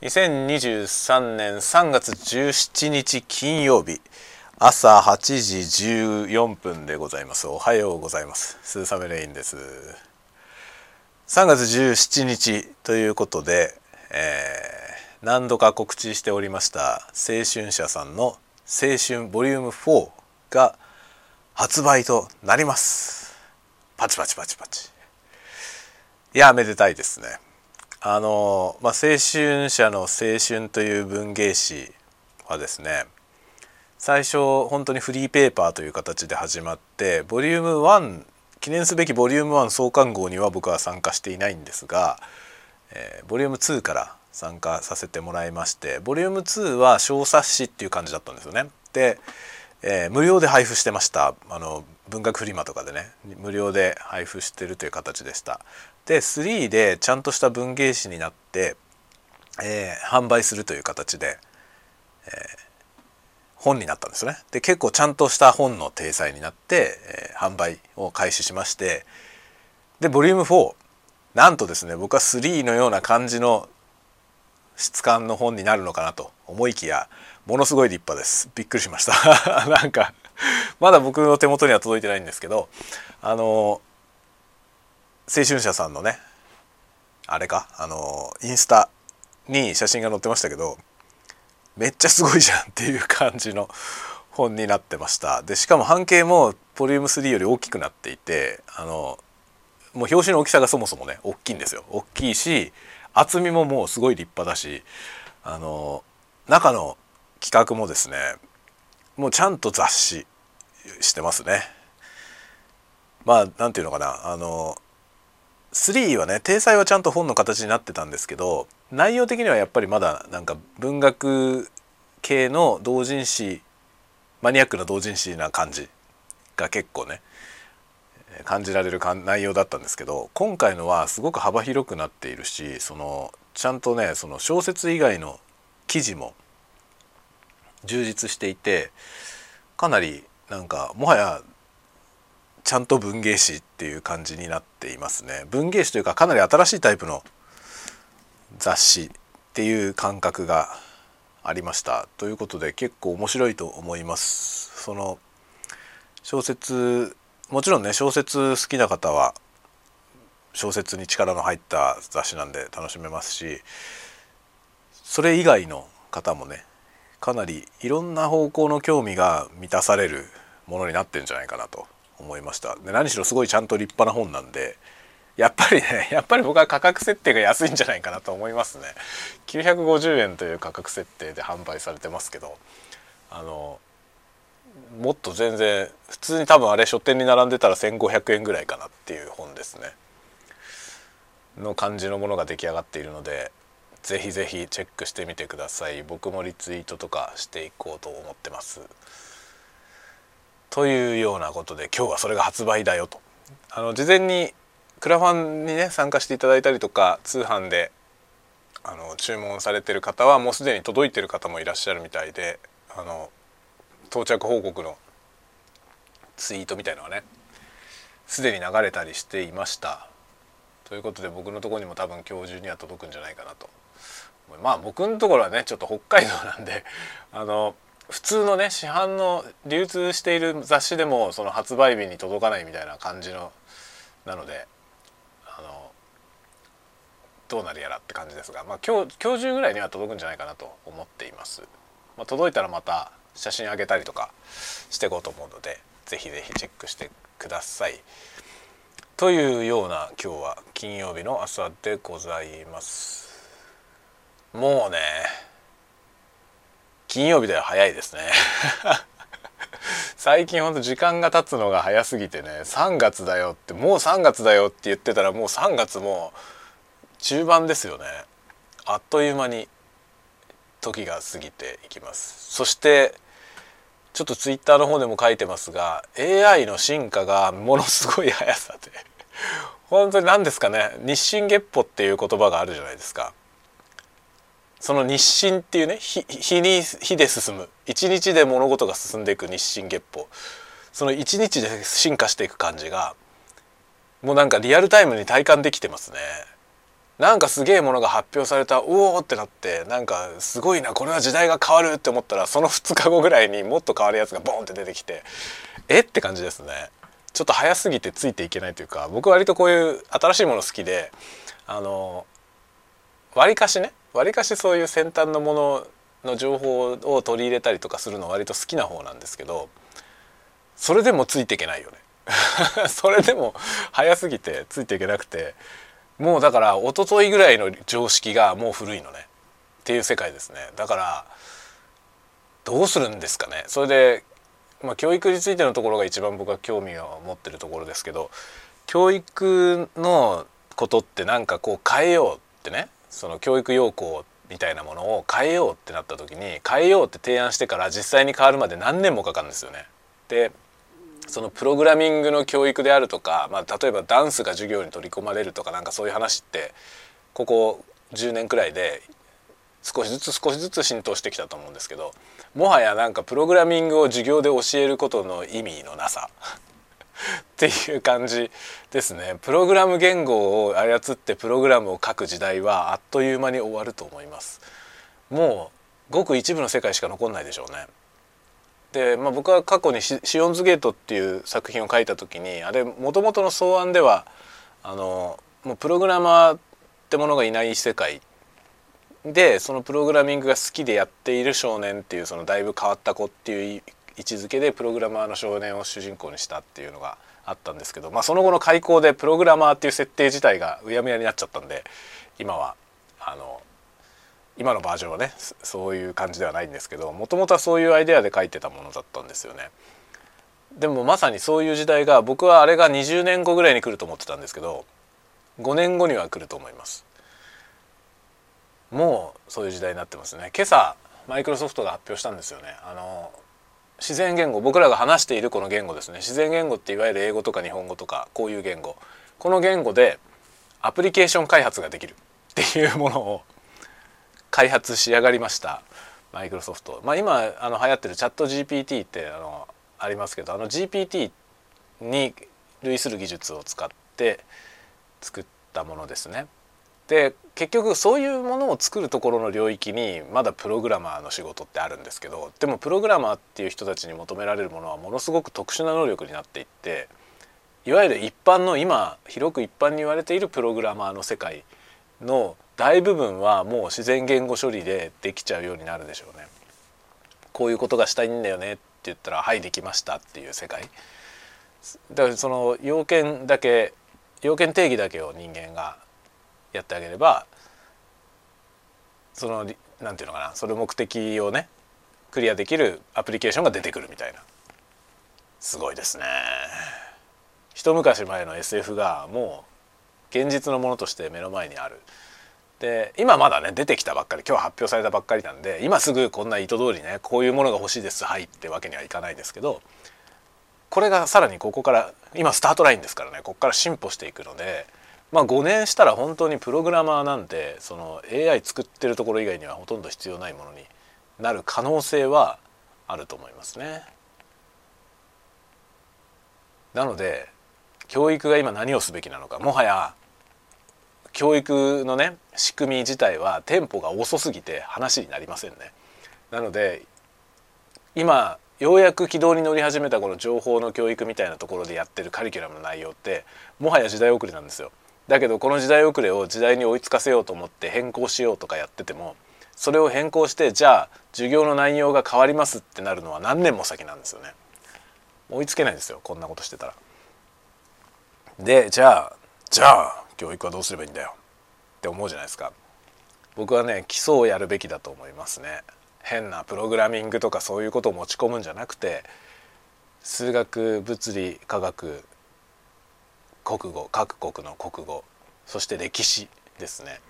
2023年3月17日金曜日朝8時14分でございます。おはようございます。スーサメレインです。3月17日ということで、えー、何度か告知しておりました青春社さんの青春ボリューム4が発売となります。パチパチパチパチ。いやめでたいですね。あの、まあ、青春社の「青春」という文芸誌はですね最初本当にフリーペーパーという形で始まってボリューム1記念すべきボリューム1創刊号には僕は参加していないんですが、えー、ボリューム2から参加させてもらいましてボリューム2は小冊子っていう感じだったんですよね。で、えー、無料で配布してました。あの文学フリマとかでね。無料で配布してるという形でした。で3でちゃんとした文芸誌になって、えー、販売するという形で、えー、本になったんですね。で結構ちゃんとした本の体裁になって、え、販売を開始しましてでボリューム4なんとですね僕は3のような感じの質感の本になるのかなと思いきやものすごい立派です。びっくりしました。なんかまだ僕の手元には届いてないんですけどあの青春社さんのねあれか？あのインスタに写真が載ってましたけどめっちゃすごいじゃんっていう感じの本になってました。でしかも半径もボリューム3より大きくなっていてあのもう表紙の大きさがそもそもね大きいんですよ。大きいし厚みももうすごい立派だしあの中の企画もですねもうちゃんと雑誌してますね。まあ何て言うのかなあの3はね体裁はちゃんと本の形になってたんですけど内容的にはやっぱりまだなんか文学系の同人誌マニアックな同人誌な感じが結構ね感じられる内容だったんですけど今回のはすごく幅広くなっているしそのちゃんとねその小説以外の記事も充実していてかなりなんかもはやちゃんと文芸誌っていう感じになっていますね。文芸誌というかかなり新しいタイプの雑誌っていう感覚がありました。ということで結構面白いと思います。その小説もちろんね小説好きな方は小説に力の入った雑誌なんで楽しめますしそれ以外の方もねかなりいろんな方向の興味が満たされるものになってんじゃないかなと思いました。で何しろすごいちゃんと立派な本なんでやっぱりね やっぱり僕は価格設定が安いんじゃないかなと思いますね。950円という価格設定で販売されてますけどあのもっと全然普通に多分あれ書店に並んでたら1500円ぐらいかなっていう本ですね。の感じのものが出来上がっているのでぜひぜひチェックしてみてください。僕もリツイートとかしていこうと思ってます。というようなことで今日はそれが発売だよと。あの事前にクラファンにね参加していただいたりとか通販であの注文されてる方はもうすでに届いてる方もいらっしゃるみたいであの到着報告のツイートみたいのはねすでに流れたりしていました。ということで僕のとこにも多分今日中には届くんじゃないかなと。まあ僕のところはねちょっと北海道なんで あの普通のね市販の流通している雑誌でもその発売日に届かないみたいな感じのなのであのどうなるやらって感じですが、まあ、今日今日中ぐらいには届くんじゃないかなと思っています。まあ、届いたらまた写真あげたりとかしていこうと思うのでぜひぜひチェックしてください。というような今日は金曜日の朝でございます。もうね金曜日では早いですね。最近ほんと時間が経つのが早すぎてね3月だよってもう3月だよって言ってたらもう3月も中盤ですよね。あっという間に時が過ぎていきます。そしてちょっとツイッターの方でも書いてますが AI の進化がものすごい速さで。本当に何ですかね日進月歩っていう言葉があるじゃないですか。その日進っていうね日に日で進む。一日で物事が進んでいく日進月歩。その一日で進化していく感じがもうなんかリアルタイムに体感できてますね。なんかすげえものが発表されたうおってなってなんかすごいなこれは時代が変わるって思ったらその2日後ぐらいにもっと変わるやつがボンって出てきてえって感じですね。ちょっと早すぎてついていけないというか僕割とこういう新しいもの好きであの割かしね割かしそういう先端のものの情報を取り入れたりとかするの割と好きな方なんですけどそれでもついていけないよね。それでも早すぎてついていけなくてもうだから一昨日ぐらいの常識がもう古いのねっていう世界ですね。だからどうするんですかね。それで、まあ、教育についてのところが一番僕は興味を持ってるところですけど教育のことってなんかこう変えようってねその教育要項みたいなものを変えようってなった時に変えようって提案してから実際に変わるまで何年もかかるんですよね。でそのプログラミングの教育であるとか、まあ、例えばダンスが授業に取り込まれるとかなんかそういう話ってここ10年くらいで少しずつ少しずつ浸透してきたと思うんですけどもはやなんかプログラミングを授業で教えることの意味のなさ っていう感じですね。プログラム言語を操ってプログラムを書く時代はあっという間に終わると思います。もうごく一部の世界しか残んないでしょうね。で、まあ、僕は過去にシ「シオンズゲート」っていう作品を書いた時にあれもともとの草案ではあのもうプログラマーってものがいない世界でそのプログラミングが好きでやっている少年っていうそのだいぶ変わった子っていう位置づけでプログラマーの少年を主人公にしたっていうのがあったんですけど、まあ、その後の開校でプログラマーっていう設定自体がうやむやになっちゃったんで今はあの今のバージョンはねそういう感じではないんですけどもともとはそういうアイデアで書いてたものだったんですよね。でもまさにそういう時代が僕はあれが20年後ぐらいに来ると思ってたんですけど5年後には来ると思います。もうそういう時代になってますね。今朝マイクロソフトが発表したんですよね。あの自然言語僕らが話しているこの言語ですね自然言語っていわゆる英語とか日本語とかこういう言語この言語でアプリケーション開発ができるっていうものを開発し上がりましたマイクロソフト。まあ、今あの流行ってるチャット GPT ってあのありますけどあの GPT に類する技術を使って作ったものですね。で結局そういうものを作るところの領域にまだプログラマーの仕事ってあるんですけどでもプログラマーっていう人たちに求められるものはものすごく特殊な能力になっていっていわゆる一般の今広く一般に言われているプログラマーの世界の大部分はもう自然言語処理でできちゃうようになるでしょうね。こういうことがしたいんだよねって言ったら「はいできました」っていう世界。だからその要件だけ要件定義だけを人間がやってあげればそのなんていうのかなそれ目的をねクリアできるアプリケーションが出てくるみたいな。すごいですね。一昔前の SF がもう現実のものとして目の前にある。で今まだね出てきたばっかり今日発表されたばっかりなんで今すぐこんな意図通りねこういうものが欲しいですはいってわけにはいかないですけどこれがさらにここから今スタートラインですからねここから進歩していくのでまあ5年したら本当にプログラマーなんてその AI 作ってるところ以外にはほとんど必要ないものになる可能性はあると思いますね。なので教育が今何をすべきなのかもはや教育のね仕組み自体はテンポが遅すぎて話になりませんね。なので今ようやく軌道に乗り始めたこの情報の教育みたいなところでやってるカリキュラムの内容ってもはや時代遅れなんですよ。だけどこの時代遅れを時代に追いつかせようと思って変更しようとかやっててもそれを変更してじゃあ授業の内容が変わりますってなるのは何年も先なんですよね。追いつけないですよこんなことしてたら。でじゃあじゃあ教育はどうすればいいんだよって思うじゃないですか。僕はね基礎をやるべきだと思いますね。変なプログラミングとかそういうことを持ち込むんじゃなくて数学物理科学国語各国の国語そして歴史ですね。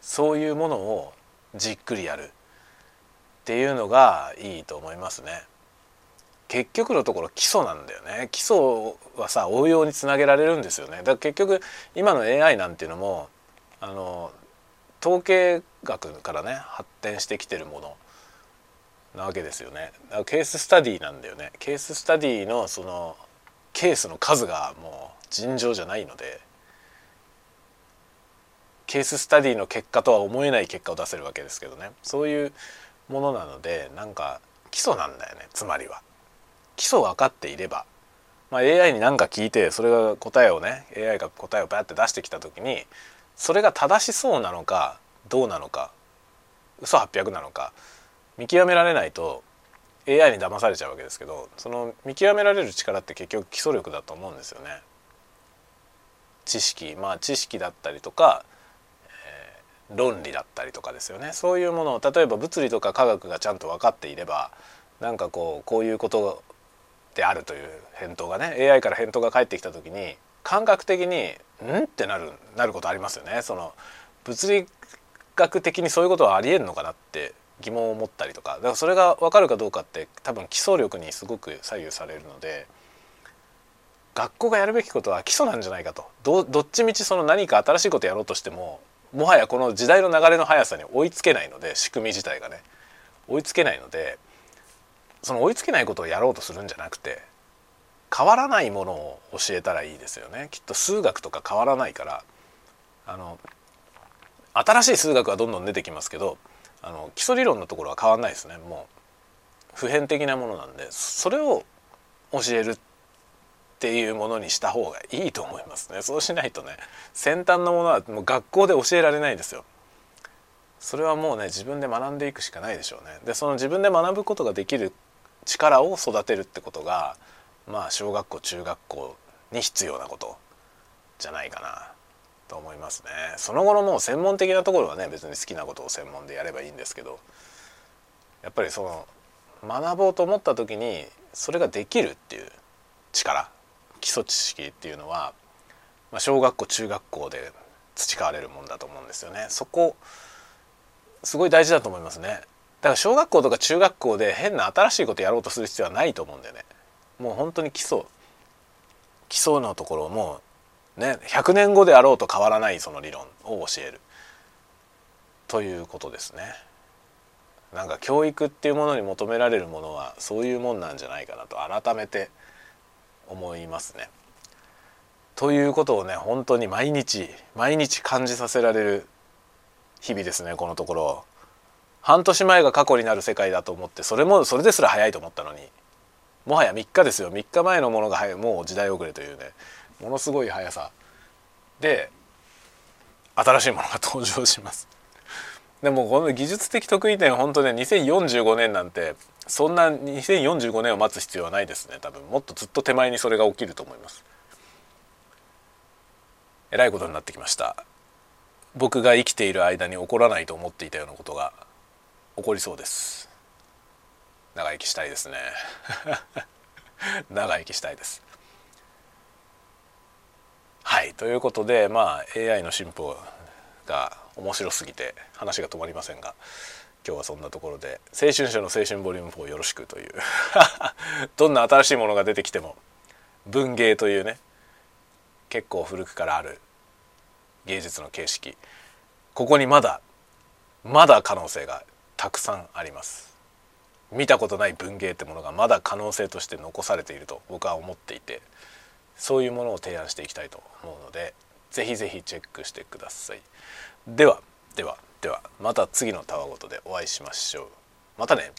そういうものをじっくりやるっていうのがいいと思いますね。結局のところ基礎なんだよね。基礎はさ応用につなげられるんですよね。だから結局今の AI なんていうのもあの統計学からね発展してきてるものなわけですよね。だからケーススタディなんだよね。ケーススタディのそのケースの数がもう尋常じゃないのでケーススタディの結果とは思えない結果を出せるわけですけどねそういうものなのでなんか基礎なんだよねつまりは。基礎分かっていれば、まあ、AI に何か聞いてそれが答えをね AI が答えをバッて出してきた時にそれが正しそうなのかどうなのか嘘800なのか見極められないと AI に騙されちゃうわけですけどその見極められる力って結局基礎力だと思うんですよね。知識まあ知識だったりとか、えー、論理だったりとかですよねそういうものを例えば物理とか科学がちゃんと分かっていればなんかこうこういうことであるという返答がね AI から返答が返ってきた時に感覚的に「ん?」ってなるなることありますよね。その物理学的にそういうことはありえんのかなって疑問を持ったりとかだからそれが分かるかどうかって多分基礎力にすごく左右されるので学校がやるべきことは基礎なんじゃないかと。どどっちみちその何か新しいことやろうとしてももはやこの時代の流れの速さに追いつけないので仕組み自体がね。追いつけないのでその追いつけないことをやろうとするんじゃなくて変わらないものを教えたらいいですよね。きっと数学とか変わらないからあの新しい数学はどんどん出てきますけどあの基礎理論のところは変わんないですね。もう普遍的なものなんでそれを教えるっていうものにした方がいいと思いますね。そうしないとね先端のものはもう学校で教えられないですよ。それはもうね自分で学んでいくしかないでしょうね。でその自分で学ぶことができる力を育てるってことがまあ小学校中学校に必要なことじゃないかな。と思いますね。その後のもう専門的なところはね別に好きなことを専門でやればいいんですけどやっぱりその学ぼうと思った時にそれができるっていう力基礎知識っていうのは、まあ、小学校中学校で培われるもんだと思うんですよね。そこすごい大事だと思いますね。だから小学校とか中学校で変な新しいことやろうとする必要はないと思うんだよね。もう本当に基礎基礎のところもね100年後であろうと変わらないその理論を教えるということですね。なんか教育っていうものに求められるものはそういうもんなんじゃないかなと改めて思いますね。ということをね本当に毎日毎日感じさせられる日々ですねこのところ。半年前が過去になる世界だと思ってそれもそれですら早いと思ったのにもはや3日ですよ3日前のものが早いもう時代遅れというねものすごい速さ。で新しいものが登場します。でもこの技術的得意点本当ね2045年なんてそんな2045年を待つ必要はないですね。多分もっとずっと手前にそれが起きると思います。えらいことになってきました。僕が生きている間に起こらないと思っていたようなことが起こりそうです。長生きしたいですね。長生きしたいです。はいということでまあ AI の進歩が面白すぎて話が止まりませんが今日はそんなところで「青春社の青春ボリューム4よろしく」という どんな新しいものが出てきても文芸というね結構古くからある芸術の形式ここにまだまだ可能性がたくさんあります。見たことない文芸ってものがまだ可能性として残されていると僕は思っていてそういうものを提案していきたいと思うのでぜひぜひチェックしてください。ではではではまた次のたわごとでお会いしましょう。またね。